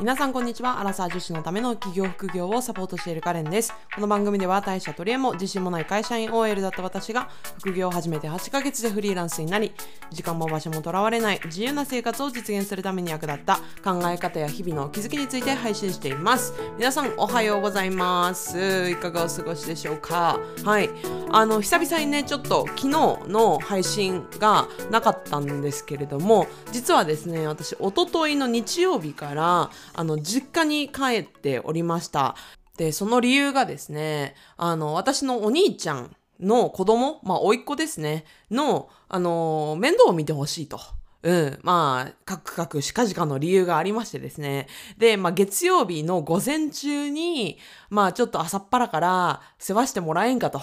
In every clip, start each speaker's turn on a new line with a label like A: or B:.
A: 皆さんこんにちは。アラサー女子のための企業副業をサポートしているカレンです。この番組では大社取り柄も自信もない会社員 OL だった私が副業を始めて8ヶ月でフリーランスになり、時間も場所もとらわれない自由な生活を実現するために役立った考え方や日々の気づきについて配信しています。皆さんおはようございます。いかがお過ごしでしょうか？はい。あの、久々にね、ちょっと昨日の配信がなかったんですけれども、実はですね、私、おとといの日曜日から、あの、実家に帰っておりました。で、その理由がですね、あの、私のお兄ちゃんの子供、まあ、甥っ子ですね、の、あの、面倒を見てほしいと。うん。まあ、かくかくしかじかの理由がありましてですね。で、まあ、月曜日の午前中に、まあ、ちょっと朝っぱらから世話してもらえんかと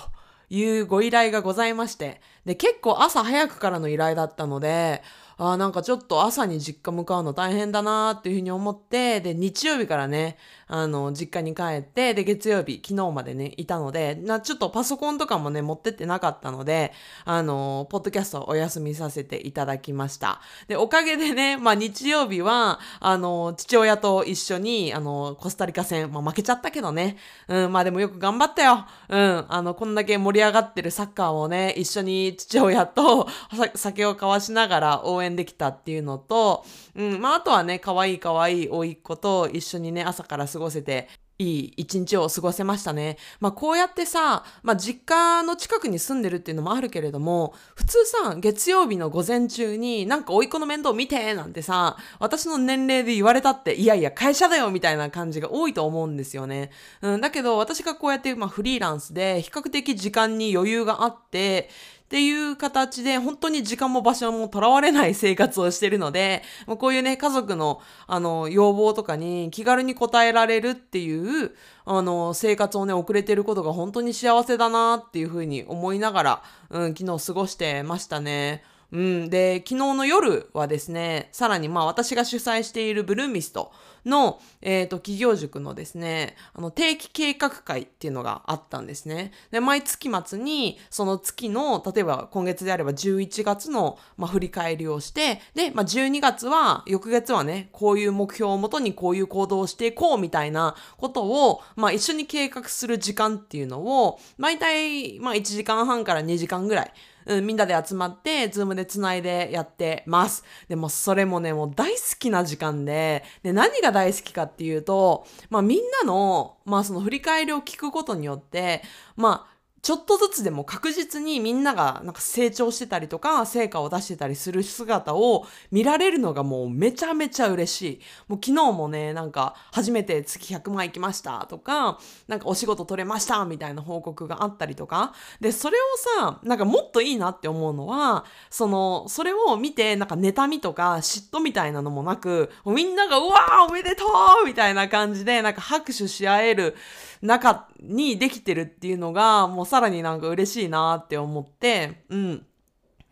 A: いうご依頼がございまして。で、結構朝早くからの依頼だったので、ああ、なんかちょっと朝に実家向かうの大変だなーっていうふうに思って、で、日曜日からね、あの、実家に帰って、で、月曜日、昨日までね、いたので、な、ちょっとパソコンとかもね、持ってってなかったので、あの、ポッドキャストお休みさせていただきました。で、おかげでね、まあ日曜日は、あの、父親と一緒に、あの、コスタリカ戦、まあ負けちゃったけどね、うん、まあでもよく頑張ったよ。うん、あの、こんだけ盛り上がってるサッカーをね、一緒に父親と酒を交わしながら応援できたっていうのと、うん、まあ、あとはね、可愛い可愛い甥っ子と一緒にね、朝から過ごせて、いい一日を過ごせましたね。まあこうやってさ、まあ実家の近くに住んでるっていうのもあるけれども、普通さ、月曜日の午前中になんか甥っ子の面倒見てなんてさ、私の年齢で言われたって、いやいや会社だよみたいな感じが多いと思うんですよね。うん、だけど私がこうやってまあフリーランスで比較的時間に余裕があって、っていう形で本当に時間も場所もとらわれない生活をしてるので、もうこういうね、家族のあの要望とかに気軽に応えられるっていうあの生活をね、遅れてることが本当に幸せだなっていうふうに思いながら、うん、昨日過ごしてましたね。うん。で、昨日の夜はですね、さらにまあ私が主催しているブルーミストの、えっ、ー、と、企業塾のですね、あの、定期計画会っていうのがあったんですね。で、毎月末に、その月の、例えば今月であれば11月の、まあ、振り返りをして、で、まあ、12月は、翌月はね、こういう目標をもとにこういう行動をしていこうみたいなことを、まあ、一緒に計画する時間っていうのを、毎回、まあ、1時間半から2時間ぐらい、うん、みんなで集まって、ズームで繋いでやってます。でも、それもね、もう大好きな時間で、で、何が大好きかっていうと、まあ、みんなの、まあ、その振り返りを聞くことによって、まあ、ちょっとずつでも確実にみんながなんか成長してたりとか、成果を出してたりする姿を見られるのがもうめちゃめちゃ嬉しい。もう昨日もね、なんか初めて月100万行きましたとか、なんかお仕事取れましたみたいな報告があったりとか。で、それをさ、なんかもっといいなって思うのは、その、それを見てなんか妬みとか嫉妬みたいなのもなく、みんながうわーおめでとうみたいな感じでなんか拍手し合える中にできてるっていうのが、もうさらになんか嬉しいなって思って、うん。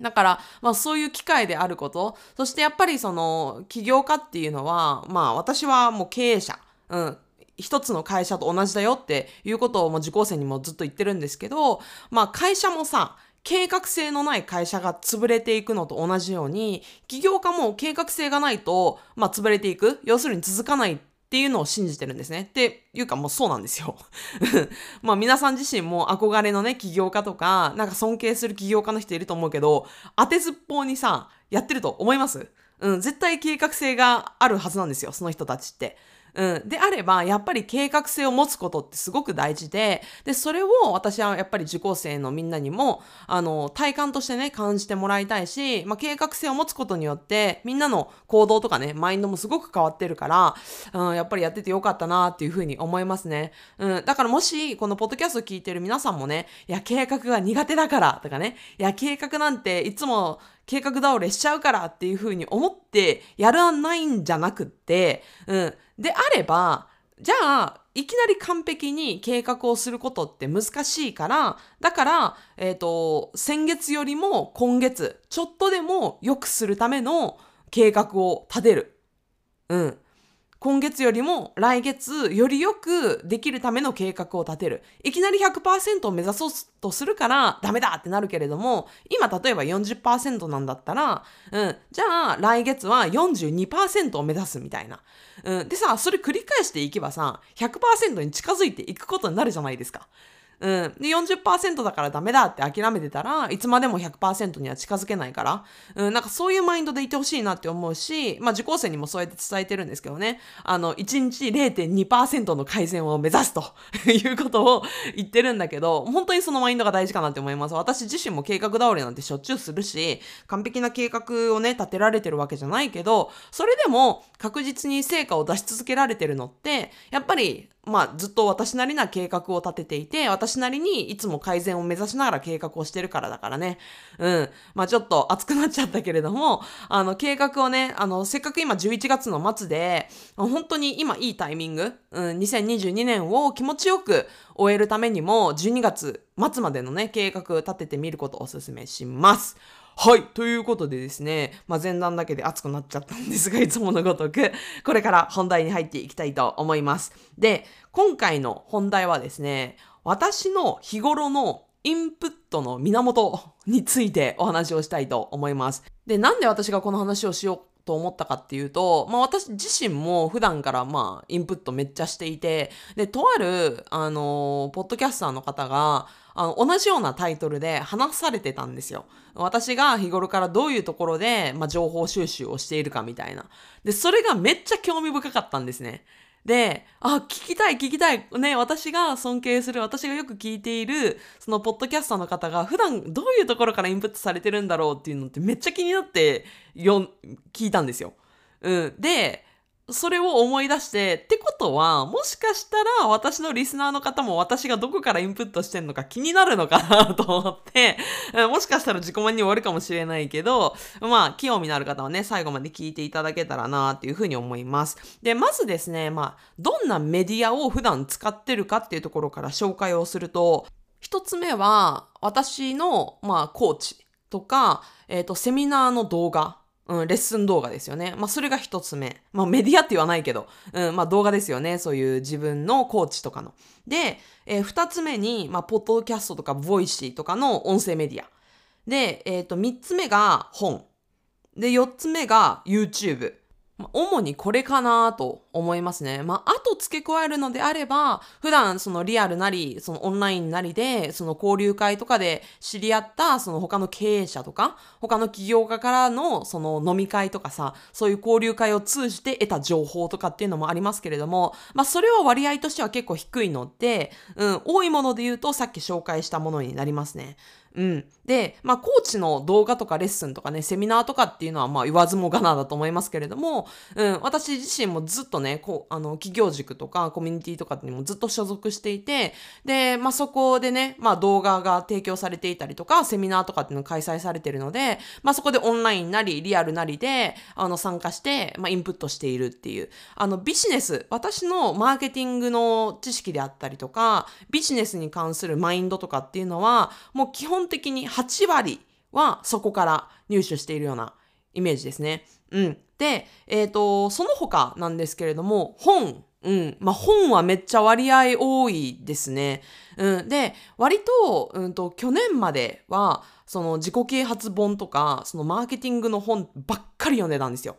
A: だから、まあそういう機会であること、そしてやっぱりその起業家っていうのは、まあ私はもう経営者、うん、一つの会社と同じだよっていうことをもう受講生にもずっと言ってるんですけど、まあ会社もさ、計画性のない会社が潰れていくのと同じように、起業家も計画性がないと、まあ潰れていく。要するに続かないっっていうのを信じてるんですね。っていうかもうそうなんですよ。まあ皆さん自身も憧れのね、起業家とか、なんか尊敬する起業家の人いると思うけど、当てずっぽうにさ、やってると思います？うん、絶対計画性があるはずなんですよ、その人たちって。うん。であれば、やっぱり計画性を持つことってすごく大事で、で、それを私はやっぱり受講生のみんなにも、あの、体感としてね、感じてもらいたいし、まあ、計画性を持つことによって、みんなの行動とかね、マインドもすごく変わってるから、うん、やっぱりやっててよかったなっていうふうに思いますね。うん。だからもし、このポッドキャスト聞いてる皆さんもね、いや、計画が苦手だからとかね、いや、計画なんていつも計画倒れしちゃうからっていうふうに思ってやらないんじゃなくって、うん。であれば、じゃあ、いきなり完璧に計画をすることって難しいから、だから、えっ、ー、と、先月よりも今月、ちょっとでも良くするための計画を立てる。うん。今月よりも来月よりよくできるための計画を立てる。いきなり100%を目指そうとするからダメだってなるけれども、今例えば40%なんだったら、うん、じゃあ来月は42%を目指すみたいな。うん、でさ、それ繰り返していけばさ、100%に近づいていくことになるじゃないですか。うん。で、40%だからダメだって諦めてたらいつまでも100%には近づけないから、うん、なんかそういうマインドでいてほしいなって思うし、まあ受講生にもそうやって伝えてるんですけどね、あの、1日0.2%の改善を目指すと いうことを言ってるんだけど、本当にそのマインドが大事かなって思います。私自身も計画倒れなんてしょっちゅうするし、完璧な計画をね、立てられてるわけじゃないけど、それでも確実に成果を出し続けられてるのって、やっぱりまあ、ずっと私なりな計画を立てていて、私私なりにいつも改善を目指しながら計画をしてるからだからね。うん。まあ、ちょっと熱くなっちゃったけれども、あの、計画をね、あの、せっかく今11月の末で、本当に今いいタイミング、うん、2022年を気持ちよく終えるためにも、12月末までのね、計画立ててみることをお勧めします。はい。ということでですね、まあ、前段だけで熱くなっちゃったんですが、いつものごとく、これから本題に入っていきたいと思います。で、今回の本題はですね、私の日頃のインプットの源についてお話をしたいと思います。で、なんで私がこの話をしようと思ったかっていうと、まあ私自身も普段からまあインプットめっちゃしていて、で、とある、あの、ポッドキャスターの方が、あの、同じようなタイトルで話されてたんですよ。私が日頃からどういうところで、まあ、情報収集をしているかみたいな。で、それがめっちゃ興味深かったんですね。で、あ、聞きたい聞きたい。ね、私が尊敬する、私がよく聞いている、そのポッドキャスターの方が普段どういうところからインプットされてるんだろうっていうのってめっちゃ気になってよ聞いたんですよ。うん。で、それを思い出して、ってことは、もしかしたら私のリスナーの方も私がどこからインプットしてんのか気になるのかなと思って、もしかしたら自己満に終わるかもしれないけど、まあ、興味のある方はね、最後まで聞いていただけたらなっていうふうに思います。で、まずですね、まあ、どんなメディアを普段使ってるかっていうところから紹介をすると、一つ目は、私の、まあ、コーチとか、えっ、ー、と、セミナーの動画うん、レッスン動画ですよね。まあ、それが一つ目。まあ、メディアって言わないけど、うん、まあ、動画ですよね。そういう自分のコーチとかの。で、えー、二つ目に、まあ、ポッドキャストとか、 Voicy とかの音声メディア。で、えっ、ー、と、三つ目が本。で、四つ目が YouTube。主にこれかなと思いますね。まあ、あと付け加えるのであれば、普段そのリアルなり、そのオンラインなりで、その交流会とかで知り合ったその他の経営者とか、他の起業家からのその飲み会とかさ、そういう交流会を通じて得た情報とかっていうのもありますけれども、まあ、それは割合としては結構低いので、うん、多いもので言うとさっき紹介したものになりますね。うん。で、まあ、コーチの動画とかレッスンとかね、セミナーとかっていうのは、まあ、言わずもがなだと思いますけれども、うん、私自身もずっとね、こう、あの、企業塾とかコミュニティとかにもずっと所属していて、で、まあ、そこでね、まあ、動画が提供されていたりとか、セミナーとかっていうのが開催されているので、まあ、そこでオンラインなり、リアルなりで、あの、参加して、まあ、インプットしているっていう、あの、ビジネス、私のマーケティングの知識であったりとか、ビジネスに関するマインドとかっていうのは、もう基本的に8割はそこから入手しているようなイメージですね。うん。で、えっ、ー、と、その他なんですけれども、本。うん。まあ、本はめっちゃ割合多いですね。うん。で、割と、うんと、去年までは、その自己啓発本とか、そのマーケティングの本ばっかり読んでたんですよ。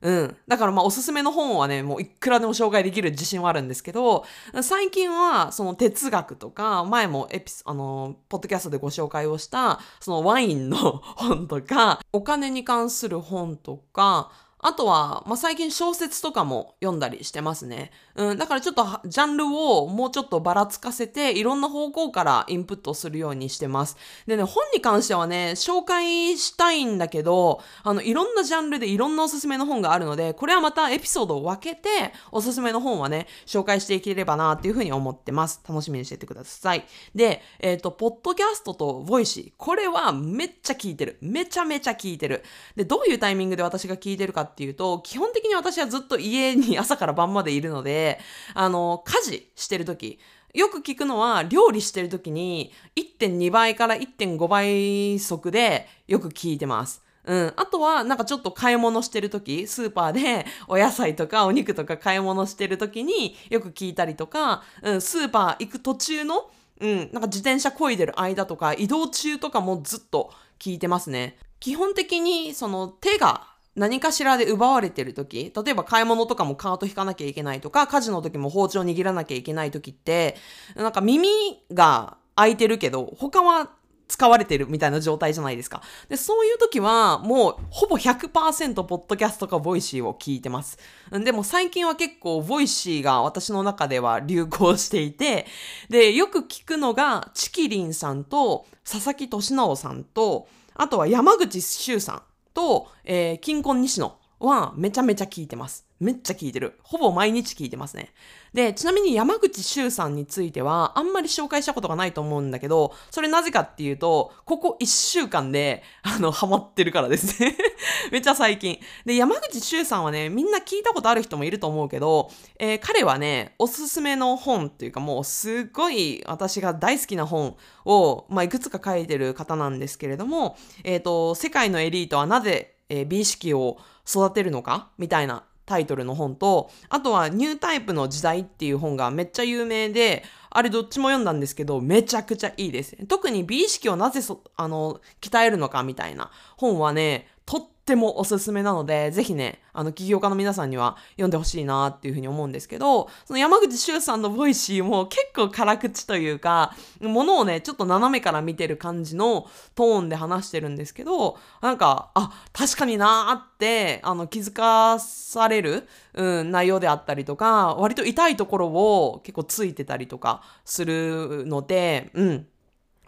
A: うん。だからまあおすすめの本はね、もういくらでも紹介できる自信はあるんですけど、最近はその哲学とか、前もエピス、あの、ポッドキャストでご紹介をした、そのワインの本とか、お金に関する本とか、あとは、まあ、最近小説とかも読んだりしてますね。うん、だからちょっとジャンルをもうちょっとばらつかせて、いろんな方向からインプットするようにしてます。でね、本に関してはね、紹介したいんだけど、あの、いろんなジャンルでいろんなおすすめの本があるので、これはまたエピソードを分けて、おすすめの本はね、紹介していければなっていうふうに思ってます。楽しみにしててください。で、えっ、ー、と、ポッドキャストと Voicy。これはめっちゃ聞いてる。めちゃめちゃ聞いてる。で、どういうタイミングで私が聞いてるかっていうと、基本的に私はずっと家に朝から晩までいるので、あの、家事してる時、よく聞くのは料理してる時に1.2倍から1.5倍速でよく聞いてます。うん。あとは、なんかちょっと買い物してる時、スーパーでお野菜とかお肉とか買い物してる時によく聞いたりとか、うん、スーパー行く途中の、うん、なんか自転車漕いでる間とか移動中とかもずっと聞いてますね。基本的にその手が何かしらで奪われてる時、例えば買い物とかもカート引かなきゃいけないとか、家事の時も包丁握らなきゃいけない時って、なんか耳が空いてるけど、他は使われてるみたいな状態じゃないですか。で、そういう時はもうほぼ100%ポッドキャストか Voicy を聞いてます。でも最近は結構 Voicy が私の中では流行していて、で、よく聞くのがチキリンさんと佐々木俊直さんと、あとは山口周さんと、えー、金婚西野はめちゃめちゃ聞いてます。めっちゃ聞いてる。ほぼ毎日聞いてますね。で、ちなみに山口周さんについては、あんまり紹介したことがないと思うんだけど、それなぜかっていうと、ここ1週間で、あの、ハマってるからですね。めっちゃ最近。で、山口周さんはね、みんな聞いたことある人もいると思うけど、えー、彼はね、おすすめの本っていうかもう、すっごい私が大好きな本を、まあ、いくつか書いてる方なんですけれども、えっ、ー、と、世界のエリートはなぜ、えー、美意識を育てるのかみたいなタイトルの本と、あとはニュータイプの時代っていう本がめっちゃ有名で、あれどっちも読んだんですけど、めちゃくちゃいいです。特に美意識をなぜそ、あの、鍛えるのかみたいな本はね、ってもおすすめなので、ぜひね、あの、起業家の皆さんには読んでほしいなっていうふうに思うんですけど、その山口周さんの Voicy も結構辛口というか、ものをね、ちょっと斜めから見てる感じのトーンで話してるんですけど、なんか、あ、確かになーって、あの、気づかされる、うん、内容であったりとか、割と痛いところを結構ついてたりとかするので、うん、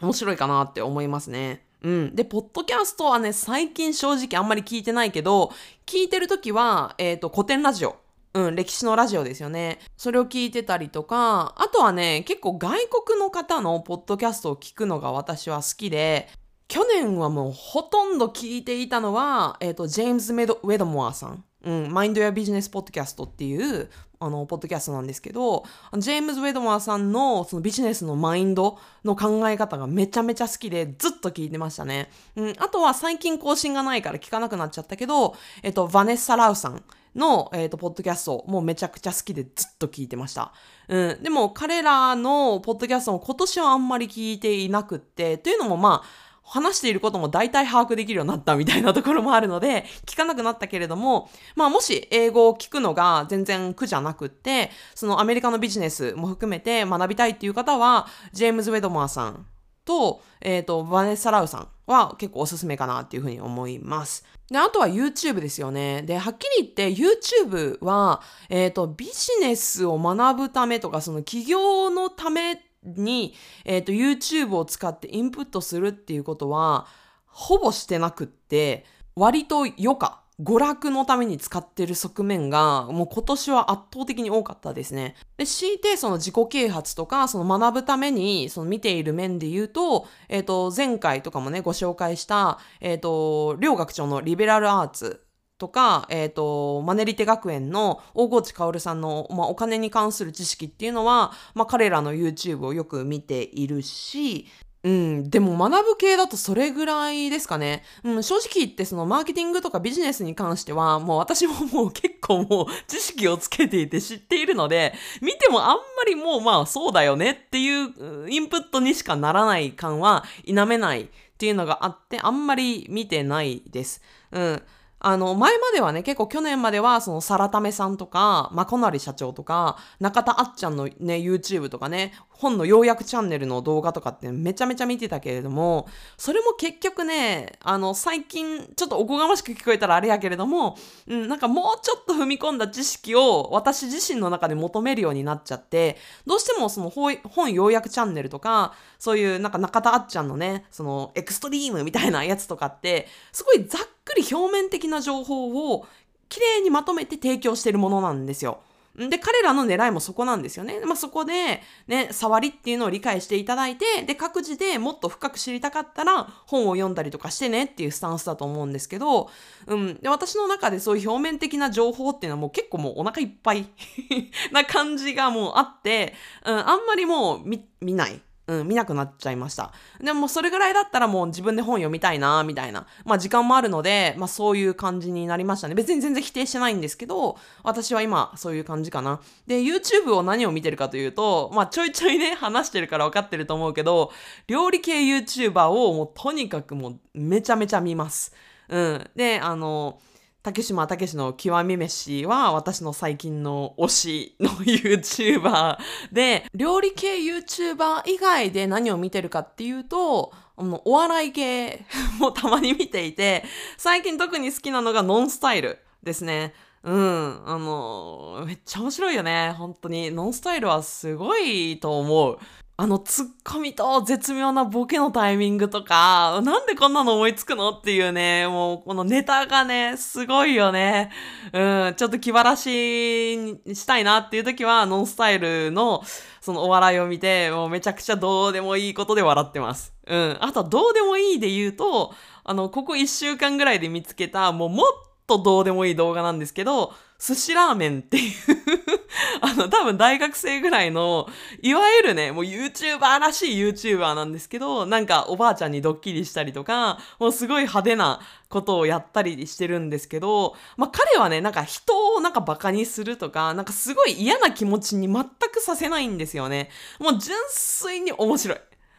A: 面白いかなって思いますね。うん。で、ポッドキャストはね、最近正直あんまり聞いてないけど、聞いてるときは、えっ、ー、と、古典ラジオ。うん、歴史のラジオですよね。それを聞いてたりとか、あとはね、結構外国の方のポッドキャストを聞くのが私は好きで、去年はもうほとんど聞いていたのは、えっ、ー、と、ジェームズ・メドウェドモアさん。うん、マインドやビジネスポッドキャストっていう、あの、ポッドキャストなんですけど、ジェームズ・ウェドマーさんのそのビジネスのマインドの考え方がめちゃめちゃ好きでずっと聞いてましたね。うん、あとは最近更新がないから聞かなくなっちゃったけど、えっと、ヴァネッサ・ラウさんの、えっと、ポッドキャストもめちゃくちゃ好きでずっと聞いてました。うん、でも彼らのポッドキャストも今年はあんまり聞いていなくって、というのもまあ、話していることも大体把握できるようになったみたいなところもあるので、聞かなくなったけれども、まあもし英語を聞くのが全然苦じゃなくって、そのアメリカのビジネスも含めて学びたいっていう方は、ジェームズ・ウェドマーさんと、えっ、ー、と、バネッサ・ラウさんは結構おすすめかなっていうふうに思います。で、あとは YouTube ですよね。で、はっきり言って YouTube は、えっ、ー、と、ビジネスを学ぶためとか、その起業のために、えっ、ー、と、YouTube を使ってインプットするっていうことは、ほぼしてなくって、割と余暇、娯楽のために使ってる側面が、もう今年は圧倒的に多かったですね。で、強いてその自己啓発とか、その学ぶために、その見ている面で言うと、えっ、ー、と、前回とかもね、ご紹介した、えっ、ー、と、両学長のリベラルアーツとか、えっ、ー、と、マネリテ学園の大河内薫さんの、まあ、お金に関する知識っていうのは、まあ、彼らの YouTube をよく見ているし、うん。でも学ぶ系だとそれぐらいですかね。うん、正直言ってそのマーケティングとかビジネスに関しては、もう私ももう結構もう知識をつけていて知っているので、見てもあんまりもうまあそうだよねっていうインプットにしかならない感は否めないっていうのがあって、あんまり見てないです。うん。あの、前まではね、結構去年までは、その、サラタメさんとか、まこなり社長とか、中田あっちゃんのね、YouTube とかね、本の要約チャンネルの動画とかってめちゃめちゃ見てたけれども、それも結局ね、あの、最近、ちょっとおこがましく聞こえたらあれやけれども、うん、なんかもうちょっと踏み込んだ知識を私自身の中で求めるようになっちゃって、どうしてもその本要約チャンネルとか、そういうなんか中田あっちゃんのね、そのエクストリームみたいなやつとかって、すごいざっくり表面的な情報を綺麗にまとめて提供してるものなんですよ。で、彼らの狙いもそこなんですよね。まあ、そこで、ね、触りっていうのを理解していただいて、で、各自でもっと深く知りたかったら、本を読んだりとかしてねっていうスタンスだと思うんですけど、うん。で、私の中でそういう表面的な情報っていうのはもう結構もうお腹いっぱい な感じがもうあって、うん、あんまりもう見、見ない。うん、見なくなっちゃいました。でもそれぐらいだったらもう自分で本読みたいな、みたいな。まあ時間もあるので、まあそういう感じになりましたね。別に全然否定してないんですけど、私は今そういう感じかな。で、YouTube を何を見てるかというと、まあちょいちょいね、話してるから分かってると思うけど、料理系 YouTuber をもうとにかくもうめちゃめちゃ見ます。うん。で、あの、竹島武史の極み飯は私の最近の推しの YouTuber で、料理系 YouTuber 以外で何を見てるかっていうと、あの、お笑い系もたまに見ていて、最近特に好きなのがノンスタイルですね。うん。あの、めっちゃ面白いよね。本当に。ノンスタイルはすごいと思う。あのツッコミと絶妙なボケのタイミングとか、なんでこんなの思いつくのっていうね、もうこのネタがね、すごいよね。うん、ちょっと気晴らしにしたいなっていう時は、ノンスタイルのそのお笑いを見て、もうめちゃくちゃどうでもいいことで笑ってます。うん。あとはどうでもいいで言うと、あの、ここ1週間ぐらいで見つけた、もうもっとどうでもいい動画なんですけど、寿司ラーメンっていう あの、多分大学生ぐらいの、いわゆるね、もう YouTuber らしい YouTuber なんですけど、なんかおばあちゃんにドッキリしたりとか、もうすごい派手なことをやったりしてるんですけど、まあ彼はね、なんか人をなんかバカにするとか、なんかすごい嫌な気持ちに全くさせないんですよね。もう純粋に面白い。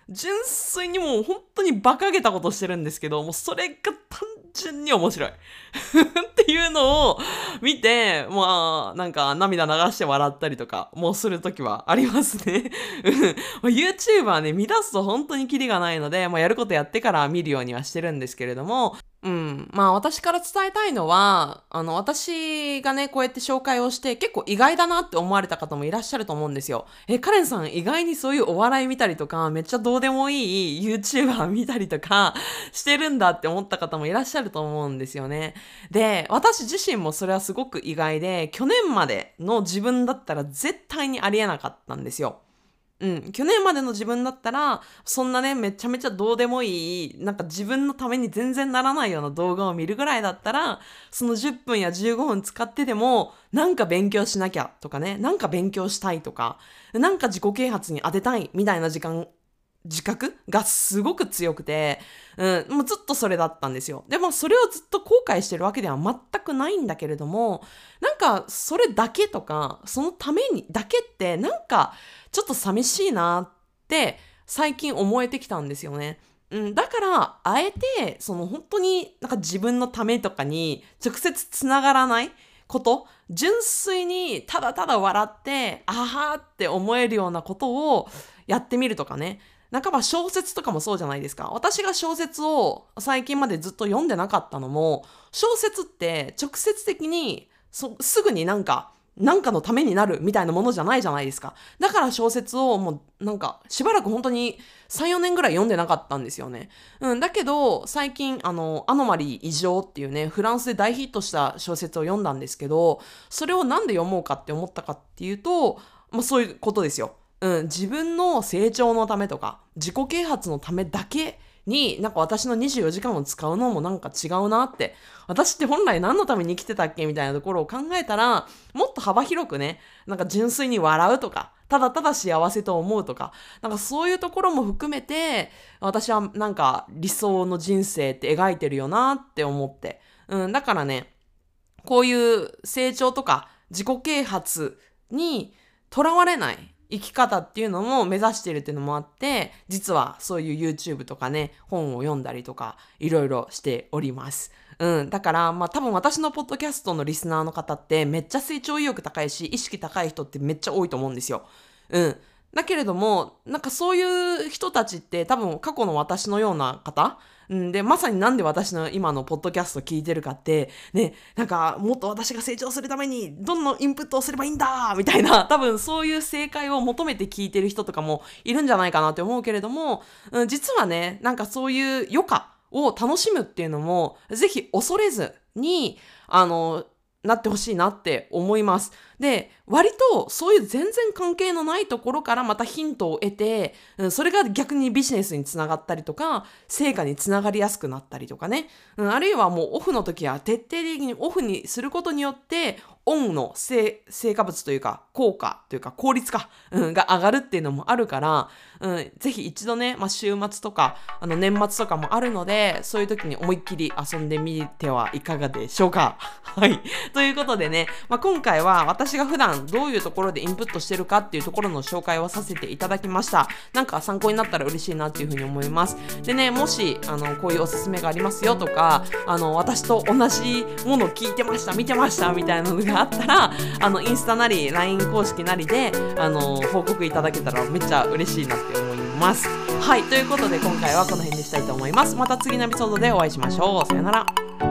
A: 純粋にもう本当に馬鹿げたことしてるんですけど、もうそれが単純に面白い。っていうのを見て、まあ、なんか涙流して笑ったりとか、もするときはありますね。YouTuber ね、見出すと本当にキリがないので、まあやることやってから見るようにはしてるんですけれども、うん。まあ私から伝えたいのは、あの、私がね、こうやって紹介をして結構意外だなって思われた方もいらっしゃると思うんですよ。え、カレンさん意外にそういうお笑い見たりとか、めっちゃどうでもいい YouTuber 見たりとかしてるんだって思った方もいらっしゃると思うんですよね。で、私自身もそれはすごく意外で、去年までの自分だったら絶対にありえなかったんですよ。うん、去年までの自分だったら、そんなね、めちゃめちゃどうでもいい、なんか自分のために全然ならないような動画を見るぐらいだったら、その10分や15分使ってでも、なんか勉強しなきゃとかね、なんか勉強したいとか、なんか自己啓発に当てたいみたいな時間、自覚がすごく強くて、うん、もうずっとそれだったんですよ。でもそれをずっと後悔してるわけでは全くないんだけれども、なんかそれだけとか、そのためにだけってなんかちょっと寂しいなって最近思えてきたんですよね。うん、だから、あえて、その本当になんか自分のためとかに直接つながらないこと、純粋にただただ笑って、あはーって思えるようなことをやってみるとかね。半ば小説とかもそうじゃないですか。私が小説を最近までずっと読んでなかったのも、小説って直接的にすぐになんか、なんかのためになるみたいなものじゃないじゃないですか。だから小説をもうなんかしばらく本当に3、4年ぐらい読んでなかったんですよね。うん、だけど最近あの、アノマリー異常っていうね、フランスで大ヒットした小説を読んだんですけど、それをなんで読もうかって思ったかっていうと、まあそういうことですよ。うん、自分の成長のためとか、自己啓発のためだけに、なんか私の24時間を使うのもなんか違うなって。私って本来何のために生きてたっけみたいなところを考えたら、もっと幅広くね、なんか純粋に笑うとか、ただただ幸せと思うとか、なんかそういうところも含めて、私はなんか理想の人生って描いてるよなって思って。うん、だからね、こういう成長とか自己啓発にとらわれない生き方っていうのも目指してるっていうのもあって、実はそういう YouTube とかね、本を読んだりとか、いろいろしております。うん。だから、まあ多分私のポッドキャストのリスナーの方ってめっちゃ成長意欲高いし、意識高い人ってめっちゃ多いと思うんですよ。うん。だけれども、なんかそういう人たちって多分過去の私のような方うん、で、まさになんで私の今のポッドキャスト聞いてるかって、ね、なんかもっと私が成長するためにどんどんインプットをすればいいんだみたいな、多分そういう正解を求めて聞いてる人とかもいるんじゃないかなって思うけれども、うん、実はね、なんかそういう余暇を楽しむっていうのも、ぜひ恐れずに、あの、なってほしいなって思います。で、割とそういう全然関係のないところからまたヒントを得て、それが逆にビジネスにつながったりとか、成果につながりやすくなったりとかね。あるいはもうオフの時は徹底的にオフにすることによって、オンの成果物というか効果というか効率か、うん、が上がるっていうのもあるから、うん、ぜひ一度ね、まあ、週末とかあの年末とかもあるのでそういう時に思いっきり遊んでみてはいかがでしょうか。はい。ということでね、まあ、今回は私が普段どういうところでインプットしてるかっていうところの紹介をさせていただきました。なんか参考になったら嬉しいなっていうふうに思います。でね、もしあのこういうおすすめがありますよとか、あの私と同じもの聞いてました、見てましたみたいなのがあったら、あのインスタなり LINE 公式なりであの報告いただけたらめっちゃ嬉しいなって思います。はい、ということで今回はこの辺にしたいと思います。また次のエピソードでお会いしましょう。さよなら。